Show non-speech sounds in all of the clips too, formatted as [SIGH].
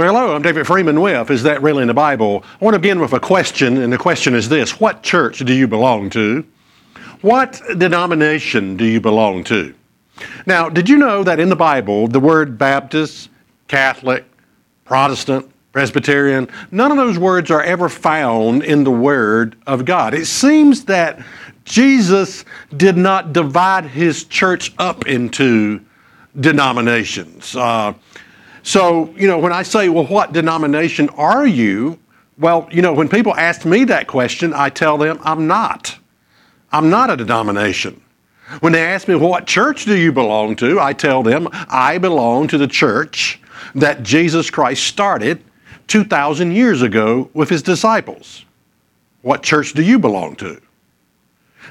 Well, hello, I'm David Freeman with Is That Really in the Bible? I want to begin with a question, and the question is this What church do you belong to? What denomination do you belong to? Now, did you know that in the Bible, the word Baptist, Catholic, Protestant, Presbyterian, none of those words are ever found in the Word of God? It seems that Jesus did not divide his church up into denominations. Uh, so, you know, when I say, well, what denomination are you? Well, you know, when people ask me that question, I tell them I'm not. I'm not a denomination. When they ask me, what church do you belong to? I tell them I belong to the church that Jesus Christ started 2,000 years ago with his disciples. What church do you belong to?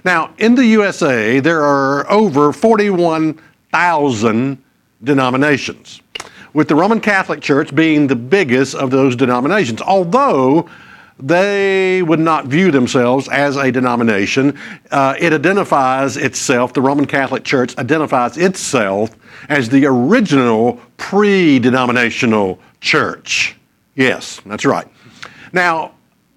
Now, in the USA, there are over 41,000 denominations with the Roman Catholic Church being the biggest of those denominations, although they would not view themselves as a denomination. Uh, it identifies itself, the Roman Catholic Church identifies itself as the original pre denominational church. Yes, that's right. Now,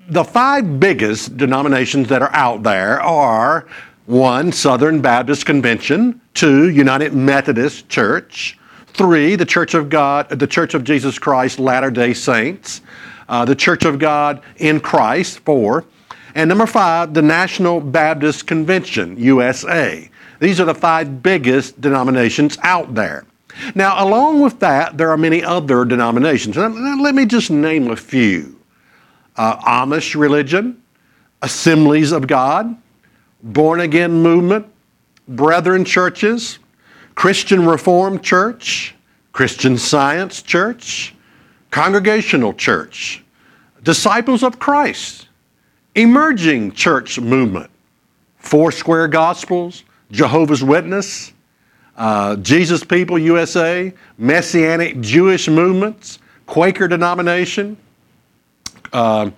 the five biggest denominations that are out there are one, Southern Baptist Convention, two, United Methodist Church, Three, the Church of God, the Church of Jesus Christ Latter day Saints, uh, the Church of God in Christ, four. And number five, the National Baptist Convention, USA. These are the five biggest denominations out there. Now, along with that, there are many other denominations. let me just name a few uh, Amish religion, Assemblies of God, Born Again Movement, Brethren Churches, Christian Reformed Church, Christian Science Church, Congregational Church, Disciples of Christ, Emerging Church Movement, Foursquare Gospels, Jehovah's Witness, uh, Jesus People USA, Messianic Jewish Movements, Quaker Denomination, uh,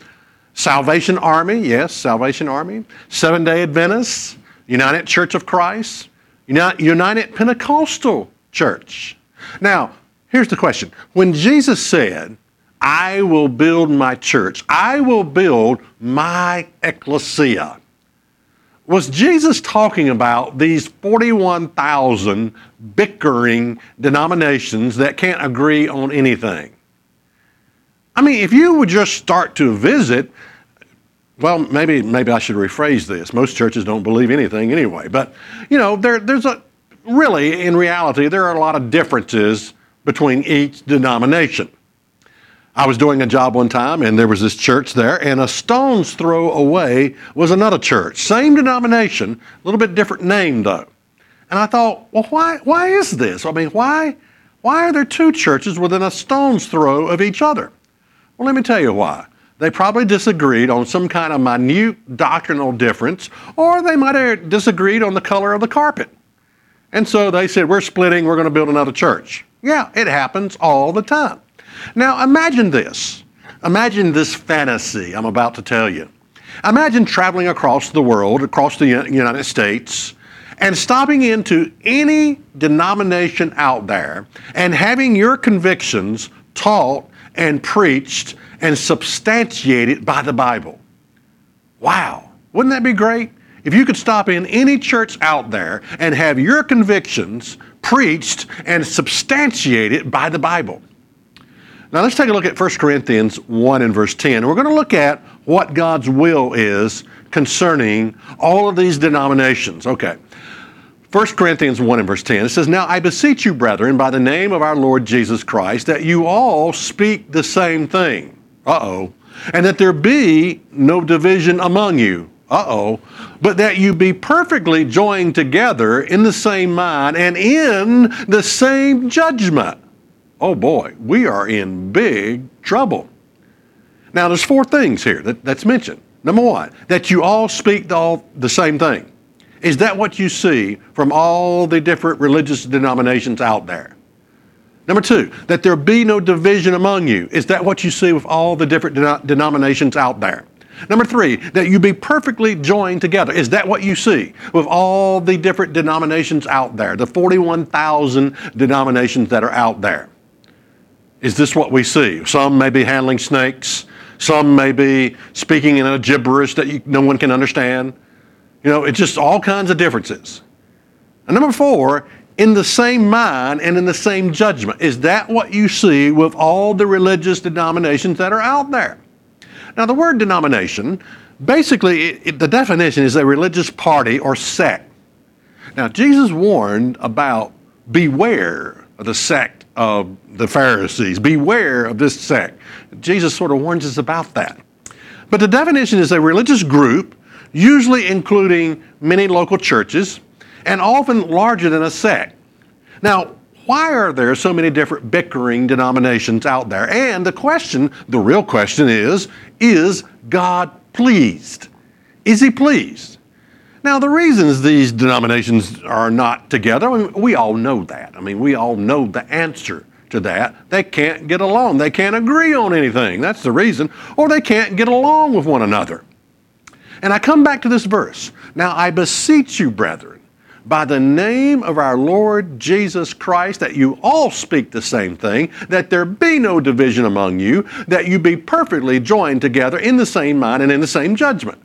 Salvation Army, yes, Salvation Army, Seven day Adventists, United Church of Christ, United Pentecostal Church. Now, here's the question. When Jesus said, I will build my church, I will build my ecclesia, was Jesus talking about these 41,000 bickering denominations that can't agree on anything? I mean, if you would just start to visit, well, maybe maybe I should rephrase this. Most churches don't believe anything anyway, but you know, there, there's a really, in reality, there are a lot of differences between each denomination. I was doing a job one time, and there was this church there, and a stone's throw away was another church, same denomination, a little bit different name though. And I thought, well, why why is this? I mean, why why are there two churches within a stone's throw of each other? Well, let me tell you why. They probably disagreed on some kind of minute doctrinal difference, or they might have disagreed on the color of the carpet. And so they said, We're splitting, we're going to build another church. Yeah, it happens all the time. Now imagine this. Imagine this fantasy I'm about to tell you. Imagine traveling across the world, across the United States, and stopping into any denomination out there and having your convictions taught and preached and substantiated by the Bible. Wow, wouldn't that be great? If you could stop in any church out there and have your convictions preached and substantiated by the Bible. Now let's take a look at 1 Corinthians 1 and verse 10. We're going to look at what God's will is concerning all of these denominations. Okay. 1 Corinthians 1 and verse 10, it says, Now I beseech you, brethren, by the name of our Lord Jesus Christ, that you all speak the same thing. Uh oh. And that there be no division among you. Uh oh. But that you be perfectly joined together in the same mind and in the same judgment. Oh boy, we are in big trouble. Now, there's four things here that, that's mentioned. Number one, that you all speak the, all the same thing. Is that what you see from all the different religious denominations out there? Number two, that there be no division among you. Is that what you see with all the different denominations out there? Number three, that you be perfectly joined together. Is that what you see with all the different denominations out there, the 41,000 denominations that are out there? Is this what we see? Some may be handling snakes, some may be speaking in a gibberish that you, no one can understand. You know, it's just all kinds of differences. And number four, in the same mind and in the same judgment. Is that what you see with all the religious denominations that are out there? Now, the word denomination, basically, it, it, the definition is a religious party or sect. Now, Jesus warned about beware of the sect of the Pharisees, beware of this sect. Jesus sort of warns us about that. But the definition is a religious group, usually including many local churches, and often larger than a sect. Now, why are there so many different bickering denominations out there? And the question, the real question is, is God pleased? Is He pleased? Now, the reasons these denominations are not together, I mean, we all know that. I mean, we all know the answer to that. They can't get along. They can't agree on anything. That's the reason. Or they can't get along with one another. And I come back to this verse. Now, I beseech you, brethren by the name of our Lord Jesus Christ, that you all speak the same thing, that there be no division among you, that you be perfectly joined together in the same mind and in the same judgment.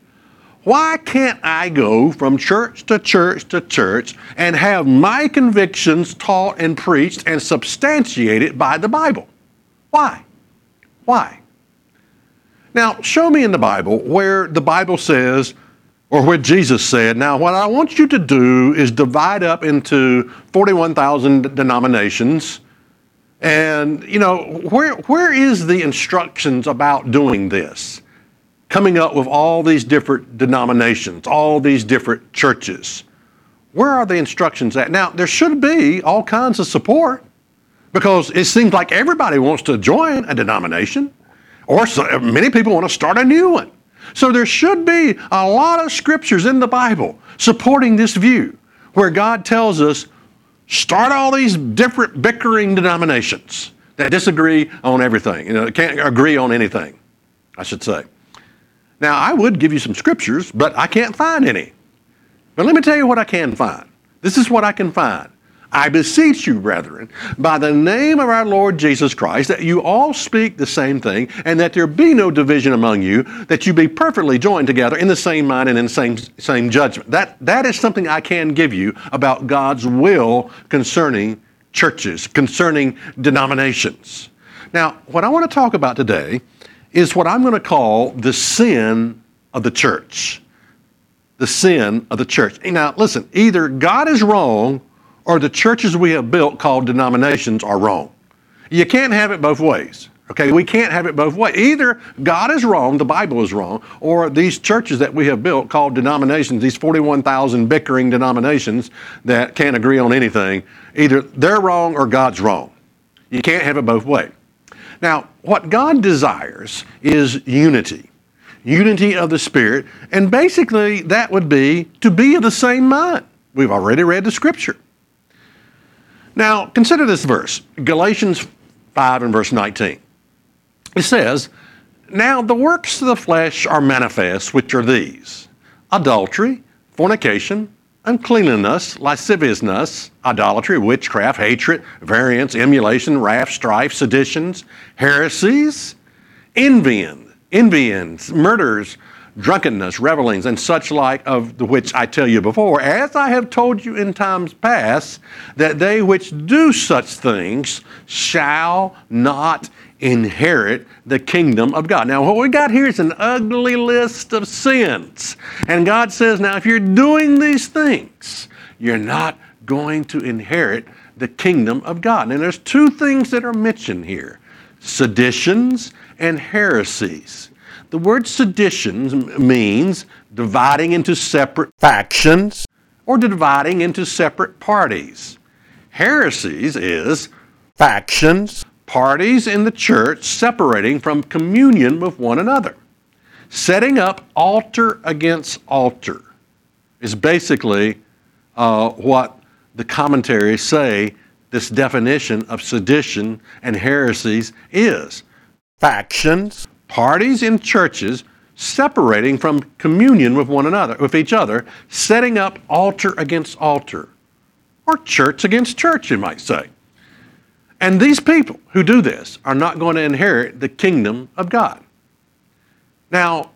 Why can't I go from church to church to church and have my convictions taught and preached and substantiated by the Bible? Why? Why? Now, show me in the Bible where the Bible says, or what Jesus said, now what I want you to do is divide up into 41,000 denominations. And, you know, where, where is the instructions about doing this? Coming up with all these different denominations, all these different churches. Where are the instructions at? Now, there should be all kinds of support because it seems like everybody wants to join a denomination, or so, many people want to start a new one. So there should be a lot of scriptures in the Bible supporting this view where God tells us start all these different bickering denominations that disagree on everything, you know, can't agree on anything, I should say. Now, I would give you some scriptures, but I can't find any. But let me tell you what I can find. This is what I can find. I beseech you, brethren, by the name of our Lord Jesus Christ, that you all speak the same thing, and that there be no division among you, that you be perfectly joined together in the same mind and in the same, same judgment. That, that is something I can give you about God's will concerning churches, concerning denominations. Now, what I want to talk about today is what I'm going to call the sin of the church. The sin of the church. Now, listen, either God is wrong or the churches we have built called denominations are wrong. You can't have it both ways. Okay, we can't have it both ways. Either God is wrong, the Bible is wrong, or these churches that we have built called denominations, these 41,000 bickering denominations that can't agree on anything, either they're wrong or God's wrong. You can't have it both ways. Now, what God desires is unity, unity of the Spirit, and basically that would be to be of the same mind. We've already read the scripture. Now, consider this verse Galatians 5 and verse 19. It says, Now the works of the flesh are manifest, which are these adultery, fornication, uncleanness, lasciviousness, idolatry, witchcraft, hatred, variance, emulation, wrath, strife, seditions, heresies, envying, envyings, murders, drunkenness, revelings, and such like of the which I tell you before, as I have told you in times past, that they which do such things shall not inherit the kingdom of God. Now, what we got here is an ugly list of sins. And God says, now, if you're doing these things, you're not going to inherit the kingdom of God. And there's two things that are mentioned here seditions and heresies. The word seditions means dividing into separate factions or dividing into separate parties. Heresies is factions, parties in the church separating from communion with one another. Setting up altar against altar is basically uh, what the commentaries say this definition of sedition and heresies is. Factions, parties in churches separating from communion with one another, with each other, setting up altar against altar, or church against church, you might say. And these people who do this are not going to inherit the kingdom of God. Now,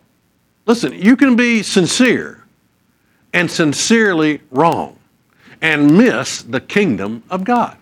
listen, you can be sincere and sincerely wrong and miss the kingdom of God.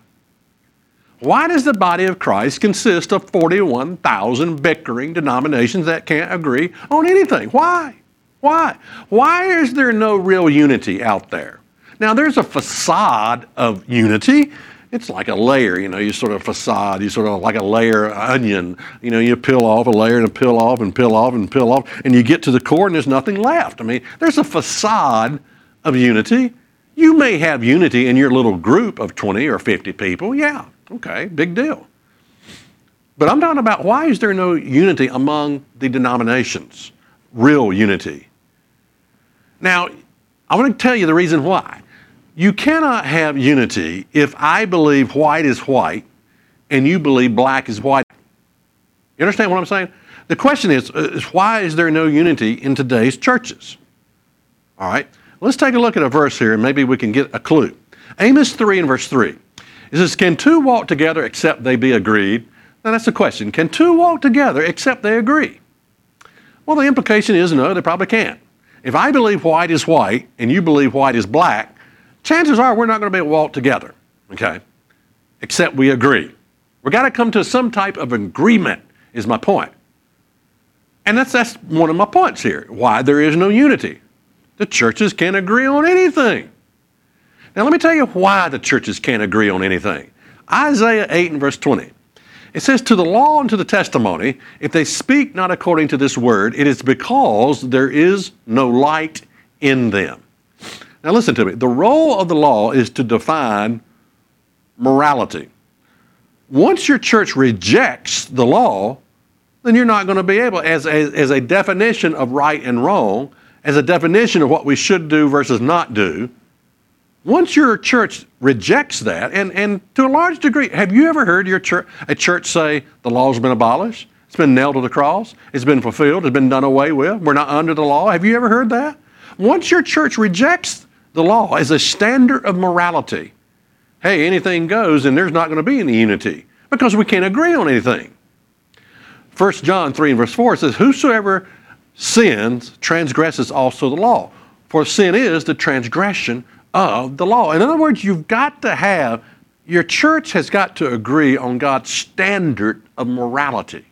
Why does the body of Christ consist of 41,000 bickering denominations that can't agree on anything? Why? Why? Why is there no real unity out there? Now, there's a facade of unity. It's like a layer, you know, you sort of facade, you sort of like a layer onion. You know, you peel off a layer and peel off and peel off and peel off, and you get to the core and there's nothing left. I mean, there's a facade of unity. You may have unity in your little group of 20 or 50 people, yeah. Okay, big deal. But I'm talking about why is there no unity among the denominations? Real unity. Now, I want to tell you the reason why. You cannot have unity if I believe white is white and you believe black is white. You understand what I'm saying? The question is, uh, is why is there no unity in today's churches? All right, let's take a look at a verse here and maybe we can get a clue. Amos 3 and verse 3. It says, Can two walk together except they be agreed? Now that's the question. Can two walk together except they agree? Well, the implication is no, they probably can't. If I believe white is white and you believe white is black, chances are we're not going to be able to walk together, okay? Except we agree. We've got to come to some type of agreement, is my point. And that's, that's one of my points here why there is no unity. The churches can't agree on anything. Now, let me tell you why the churches can't agree on anything. Isaiah 8 and verse 20. It says, To the law and to the testimony, if they speak not according to this word, it is because there is no light in them. Now, listen to me. The role of the law is to define morality. Once your church rejects the law, then you're not going to be able, as a, as a definition of right and wrong, as a definition of what we should do versus not do, once your church rejects that, and, and to a large degree, have you ever heard your church, a church say the law's been abolished? It's been nailed to the cross. It's been fulfilled. It's been done away with. We're not under the law. Have you ever heard that? Once your church rejects the law as a standard of morality, hey, anything goes, and there's not going to be any unity because we can't agree on anything. 1 John 3 and verse 4 says, Whosoever sins transgresses also the law. For sin is the transgression of the law. In other words, you've got to have, your church has got to agree on God's standard of morality.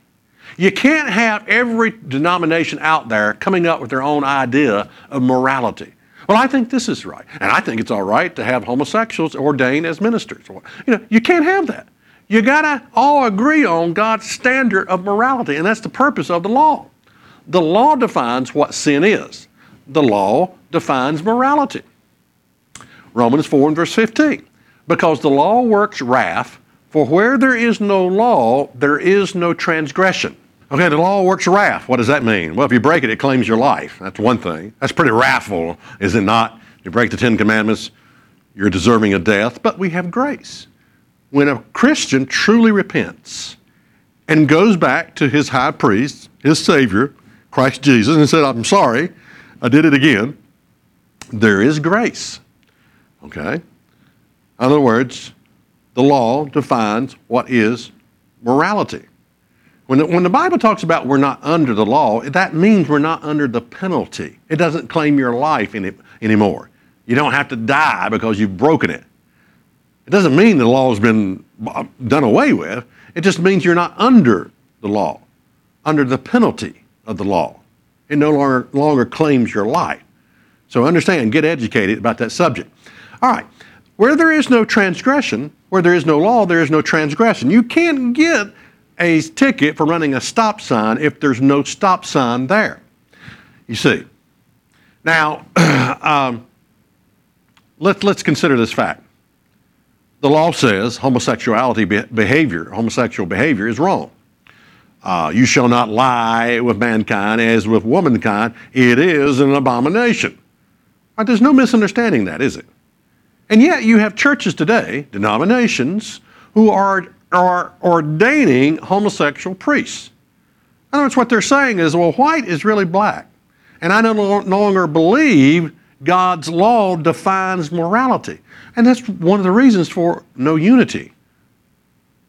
You can't have every denomination out there coming up with their own idea of morality. Well, I think this is right, and I think it's all right to have homosexuals ordained as ministers. You know, you can't have that. You got to all agree on God's standard of morality, and that's the purpose of the law. The law defines what sin is. The law defines morality. Romans 4 and verse 15. Because the law works wrath, for where there is no law, there is no transgression. Okay, the law works wrath. What does that mean? Well, if you break it, it claims your life. That's one thing. That's pretty wrathful, is it not? You break the Ten Commandments, you're deserving of death. But we have grace. When a Christian truly repents and goes back to his high priest, his Savior, Christ Jesus, and said, I'm sorry, I did it again, there is grace. Okay? In other words, the law defines what is morality. When the, when the Bible talks about we're not under the law, that means we're not under the penalty. It doesn't claim your life any, anymore. You don't have to die because you've broken it. It doesn't mean the law has been uh, done away with. It just means you're not under the law, under the penalty of the law. It no longer, longer claims your life. So understand, get educated about that subject. All right. Where there is no transgression, where there is no law, there is no transgression. You can't get a ticket for running a stop sign if there's no stop sign there. You see. Now, [CLEARS THROAT] um, let, let's consider this fact. the law says homosexuality behavior, homosexual behavior is wrong. Uh, you shall not lie with mankind as with womankind. It is an abomination. Right, there's no misunderstanding that, is it? And yet you have churches today, denominations, who are, are ordaining homosexual priests. In other words, what they're saying is, well, white is really black. And I no, no longer believe God's law defines morality. And that's one of the reasons for no unity.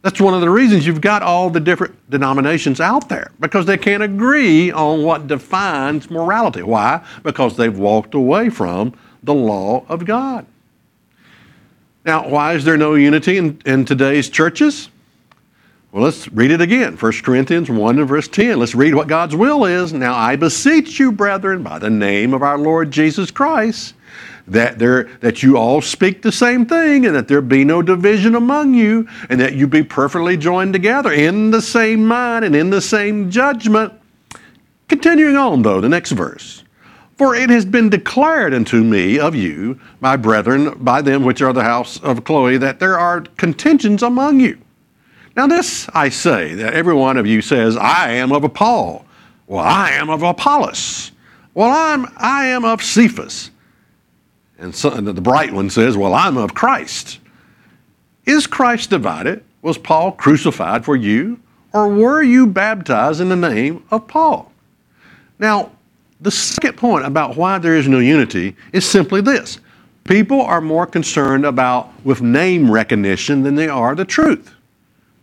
That's one of the reasons you've got all the different denominations out there because they can't agree on what defines morality. Why? Because they've walked away from the law of God. Now, why is there no unity in, in today's churches? Well, let's read it again. 1 Corinthians 1 and verse 10. Let's read what God's will is. Now I beseech you, brethren, by the name of our Lord Jesus Christ, that there that you all speak the same thing and that there be no division among you and that you be perfectly joined together in the same mind and in the same judgment continuing on though the next verse for it has been declared unto me of you my brethren by them which are the house of chloe that there are contentions among you now this i say that every one of you says i am of paul well i am of apollos well i'm i am of cephas and, so, and the bright one says, Well, I'm of Christ. Is Christ divided? Was Paul crucified for you? Or were you baptized in the name of Paul? Now, the second point about why there is no unity is simply this people are more concerned about with name recognition than they are the truth.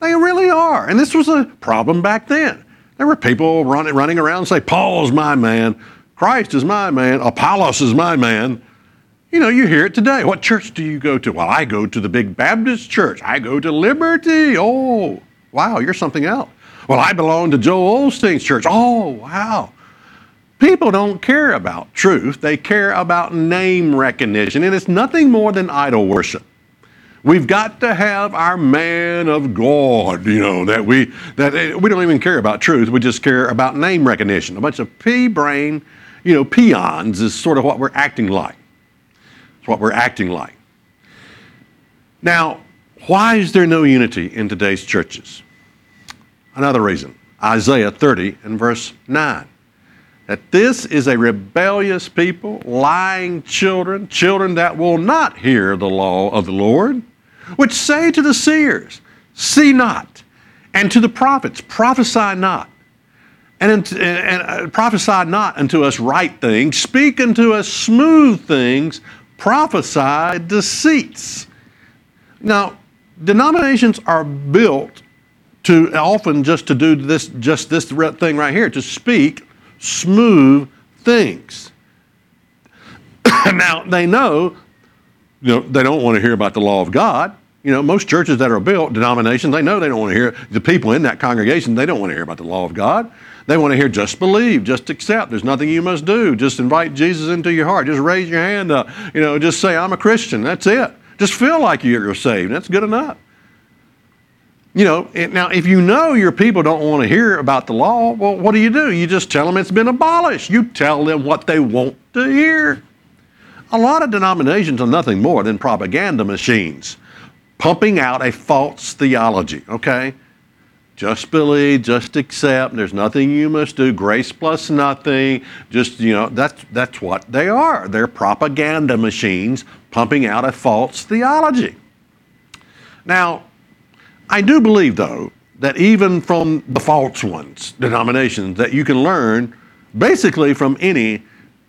They really are. And this was a problem back then. There were people running, running around and say, Paul's my man, Christ is my man, Apollos is my man. You know, you hear it today. What church do you go to? Well, I go to the big Baptist church. I go to Liberty. Oh, wow, you're something else. Well, I belong to Joel Osteen's church. Oh, wow. People don't care about truth, they care about name recognition, and it's nothing more than idol worship. We've got to have our man of God, you know, that we that eh, we don't even care about truth, we just care about name recognition. A bunch of pea brain, you know, peons is sort of what we're acting like It's what we're acting like. Now, why is there no unity in today's churches? Another reason Isaiah 30 and verse 9. That this is a rebellious people, lying children, children that will not hear the law of the Lord, which say to the seers, See not, and to the prophets, prophesy not. And, and, and uh, prophesy not unto us right things, speak unto us smooth things, prophesy deceits. Now, denominations are built to often just to do this, just this thing right here, to speak smooth things. [COUGHS] now, they know, you know, they don't want to hear about the law of God. You know, most churches that are built, denominations, they know they don't want to hear, the people in that congregation, they don't want to hear about the law of God. They want to hear just believe, just accept. There's nothing you must do. Just invite Jesus into your heart. Just raise your hand up. You know, just say, I'm a Christian. That's it. Just feel like you're saved. That's good enough. You know, now if you know your people don't want to hear about the law, well, what do you do? You just tell them it's been abolished. You tell them what they want to hear. A lot of denominations are nothing more than propaganda machines pumping out a false theology, okay? Just believe, just accept. There's nothing you must do. Grace plus nothing. Just, you know, that's, that's what they are. They're propaganda machines pumping out a false theology. Now, I do believe, though, that even from the false ones, denominations, that you can learn basically from any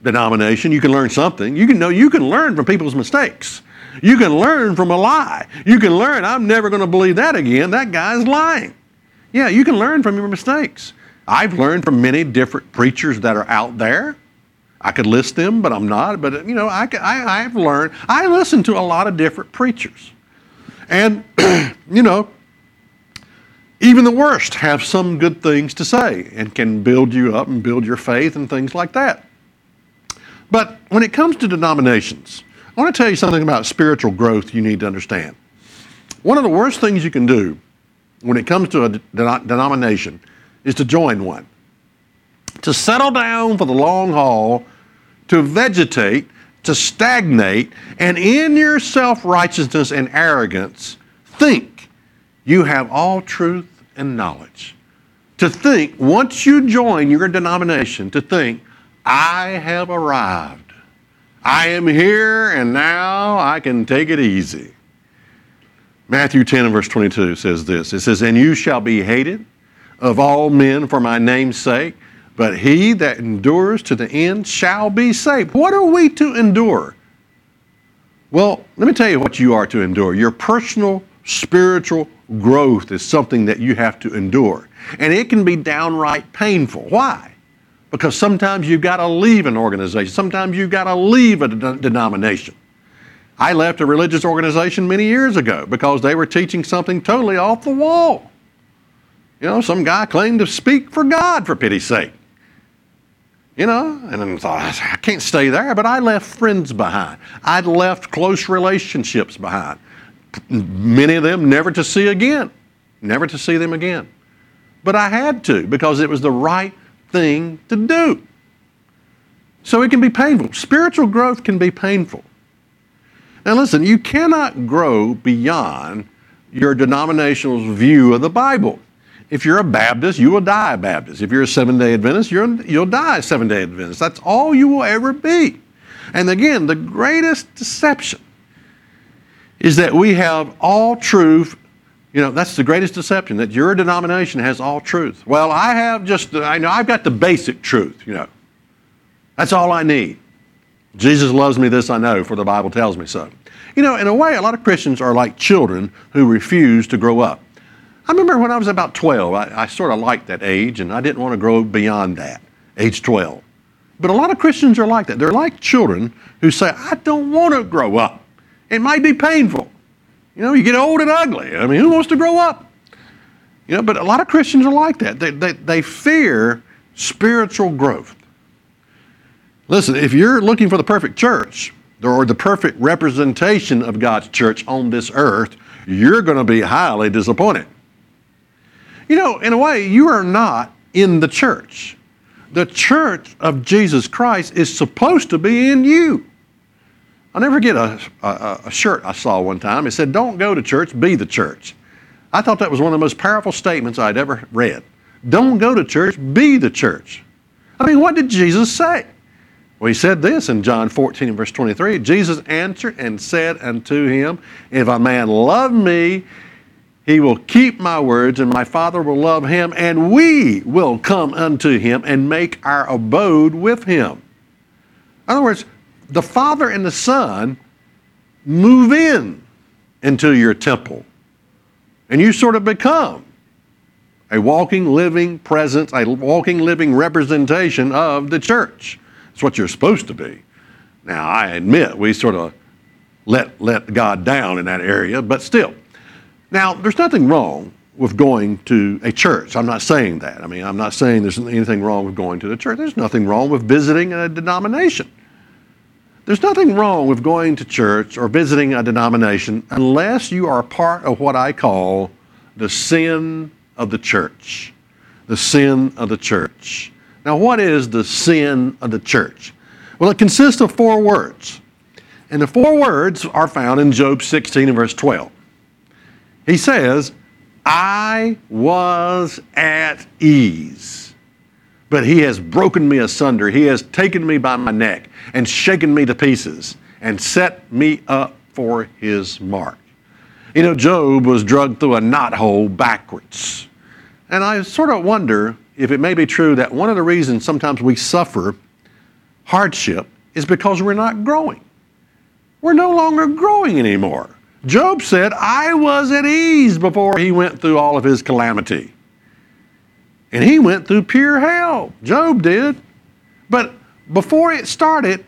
denomination, you can learn something. You can know you can learn from people's mistakes. You can learn from a lie. You can learn, I'm never going to believe that again. That guy's lying. Yeah, you can learn from your mistakes. I've learned from many different preachers that are out there. I could list them, but I'm not. But, you know, I, I, I've learned, I listen to a lot of different preachers. And, [CLEARS THROAT] you know, even the worst have some good things to say and can build you up and build your faith and things like that. But when it comes to denominations, I want to tell you something about spiritual growth you need to understand. One of the worst things you can do when it comes to a denomination is to join one, to settle down for the long haul, to vegetate, to stagnate and in your self righteousness and arrogance think you have all truth and knowledge. To think, once you join your denomination, to think, I have arrived. I am here and now I can take it easy. Matthew 10 and verse 22 says this It says, And you shall be hated of all men for my name's sake, but he that endures to the end shall be saved. What are we to endure? Well, let me tell you what you are to endure. Your personal spiritual growth is something that you have to endure. And it can be downright painful. Why? Because sometimes you've got to leave an organization, sometimes you've got to leave a de- denomination. I left a religious organization many years ago because they were teaching something totally off the wall. You know, some guy claimed to speak for God, for pity's sake. You know, and I thought, I can't stay there, but I left friends behind. I'd left close relationships behind. Many of them never to see again, never to see them again. But I had to because it was the right thing to do. So it can be painful. Spiritual growth can be painful. Now, listen, you cannot grow beyond your denominational view of the Bible. If you're a Baptist, you will die a Baptist. If you're a seven day Adventist, you will die a seven day Adventist. That's all you will ever be. And again, the greatest deception is that we have all truth. You know, that's the greatest deception that your denomination has all truth. Well, I have just, I know I've got the basic truth, you know. That's all I need. Jesus loves me, this I know, for the Bible tells me so. You know, in a way, a lot of Christians are like children who refuse to grow up. I remember when I was about 12, I, I sort of liked that age and I didn't want to grow beyond that, age 12. But a lot of Christians are like that. They're like children who say, I don't want to grow up. It might be painful. You know, you get old and ugly. I mean, who wants to grow up? You know, but a lot of Christians are like that. They, they, they fear spiritual growth. Listen, if you're looking for the perfect church or the perfect representation of God's church on this earth, you're going to be highly disappointed. You know, in a way, you are not in the church. The church of Jesus Christ is supposed to be in you. I'll never forget a, a, a, shirt I saw one time. It said, Don't go to church, be the church. I thought that was one of the most powerful statements I'd ever read. Don't go to church, be the church. I mean, what did Jesus say? Well, he said this in John 14 verse 23. Jesus answered and said unto him, If a man love me, he will keep my words, and my Father will love him, and we will come unto him and make our abode with him. In other words, the Father and the Son move in into your temple, and you sort of become a walking, living presence, a walking, living representation of the church. It's what you're supposed to be. Now, I admit we sort of let, let God down in that area, but still. Now, there's nothing wrong with going to a church. I'm not saying that. I mean, I'm not saying there's anything wrong with going to the church. There's nothing wrong with visiting a denomination. There's nothing wrong with going to church or visiting a denomination unless you are part of what I call the sin of the church. The sin of the church. Now, what is the sin of the church? Well, it consists of four words. And the four words are found in Job 16 and verse 12. He says, I was at ease, but he has broken me asunder. He has taken me by my neck and shaken me to pieces and set me up for his mark. You know, Job was drugged through a knothole backwards. And I sort of wonder if it may be true that one of the reasons sometimes we suffer hardship is because we're not growing. We're no longer growing anymore. Job said, I was at ease before he went through all of his calamity. And he went through pure hell. Job did. But before it started,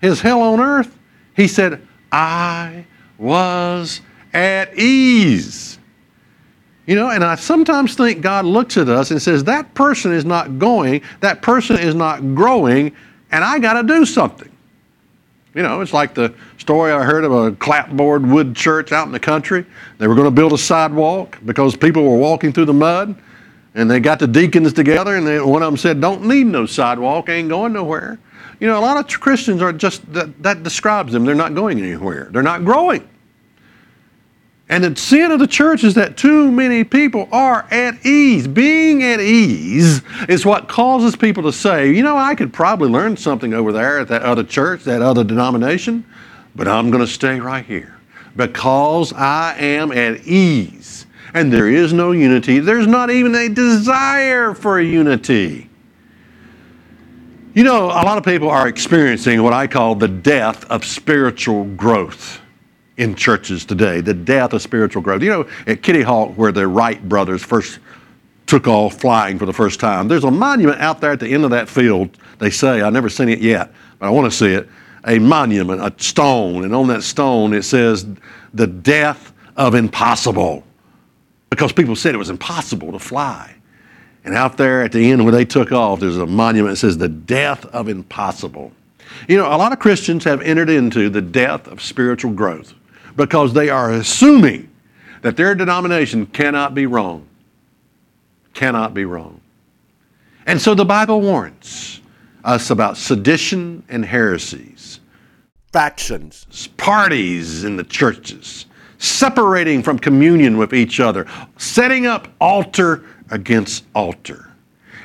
his hell on earth, he said, I was at ease. You know, and I sometimes think God looks at us and says, that person is not going, that person is not growing, and I got to do something. You know, it's like the story I heard of a clapboard wood church out in the country. They were going to build a sidewalk because people were walking through the mud. And they got the deacons together, and they, one of them said, Don't need no sidewalk, ain't going nowhere. You know, a lot of Christians are just, that, that describes them. They're not going anywhere, they're not growing. And the sin of the church is that too many people are at ease. Being at ease is what causes people to say, you know, I could probably learn something over there at that other church, that other denomination, but I'm going to stay right here because I am at ease. And there is no unity. There's not even a desire for unity. You know, a lot of people are experiencing what I call the death of spiritual growth in churches today, the death of spiritual growth. You know, at Kitty Hawk, where the Wright brothers first took off flying for the first time, there's a monument out there at the end of that field. They say, I've never seen it yet, but I want to see it. A monument, a stone, and on that stone it says, the death of impossible. Because people said it was impossible to fly. And out there at the end where they took off, there's a monument that says, the death of impossible. You know, a lot of Christians have entered into the death of spiritual growth because they are assuming that their denomination cannot be wrong. Cannot be wrong. And so the Bible warns us about sedition and heresies, factions, parties in the churches, separating from communion with each other, setting up altar against altar.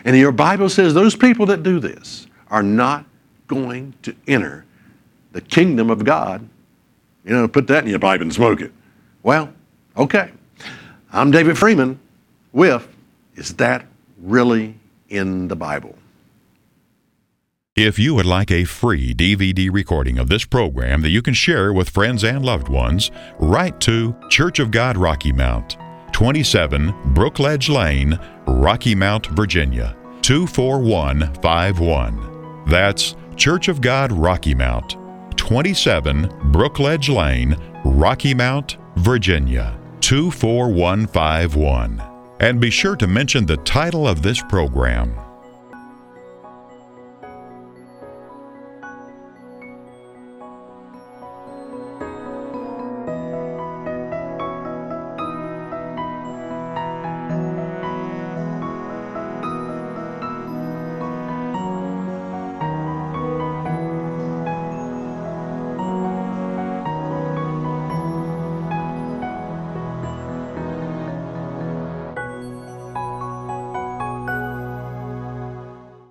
And your Bible says those people that do this are not going to enter the kingdom of God you know, put that in your pipe and smoke it. Well, okay. I'm David Freeman with Is That Really in the Bible? If you would like a free DVD recording of this program that you can share with friends and loved ones, write to Church of God Rocky Mount, 27 Brookledge Lane, Rocky Mount, Virginia, 24151. That's Church of God Rocky Mount, 27 Brookledge Lane, Rocky Mount, Virginia, 24151. And be sure to mention the title of this program.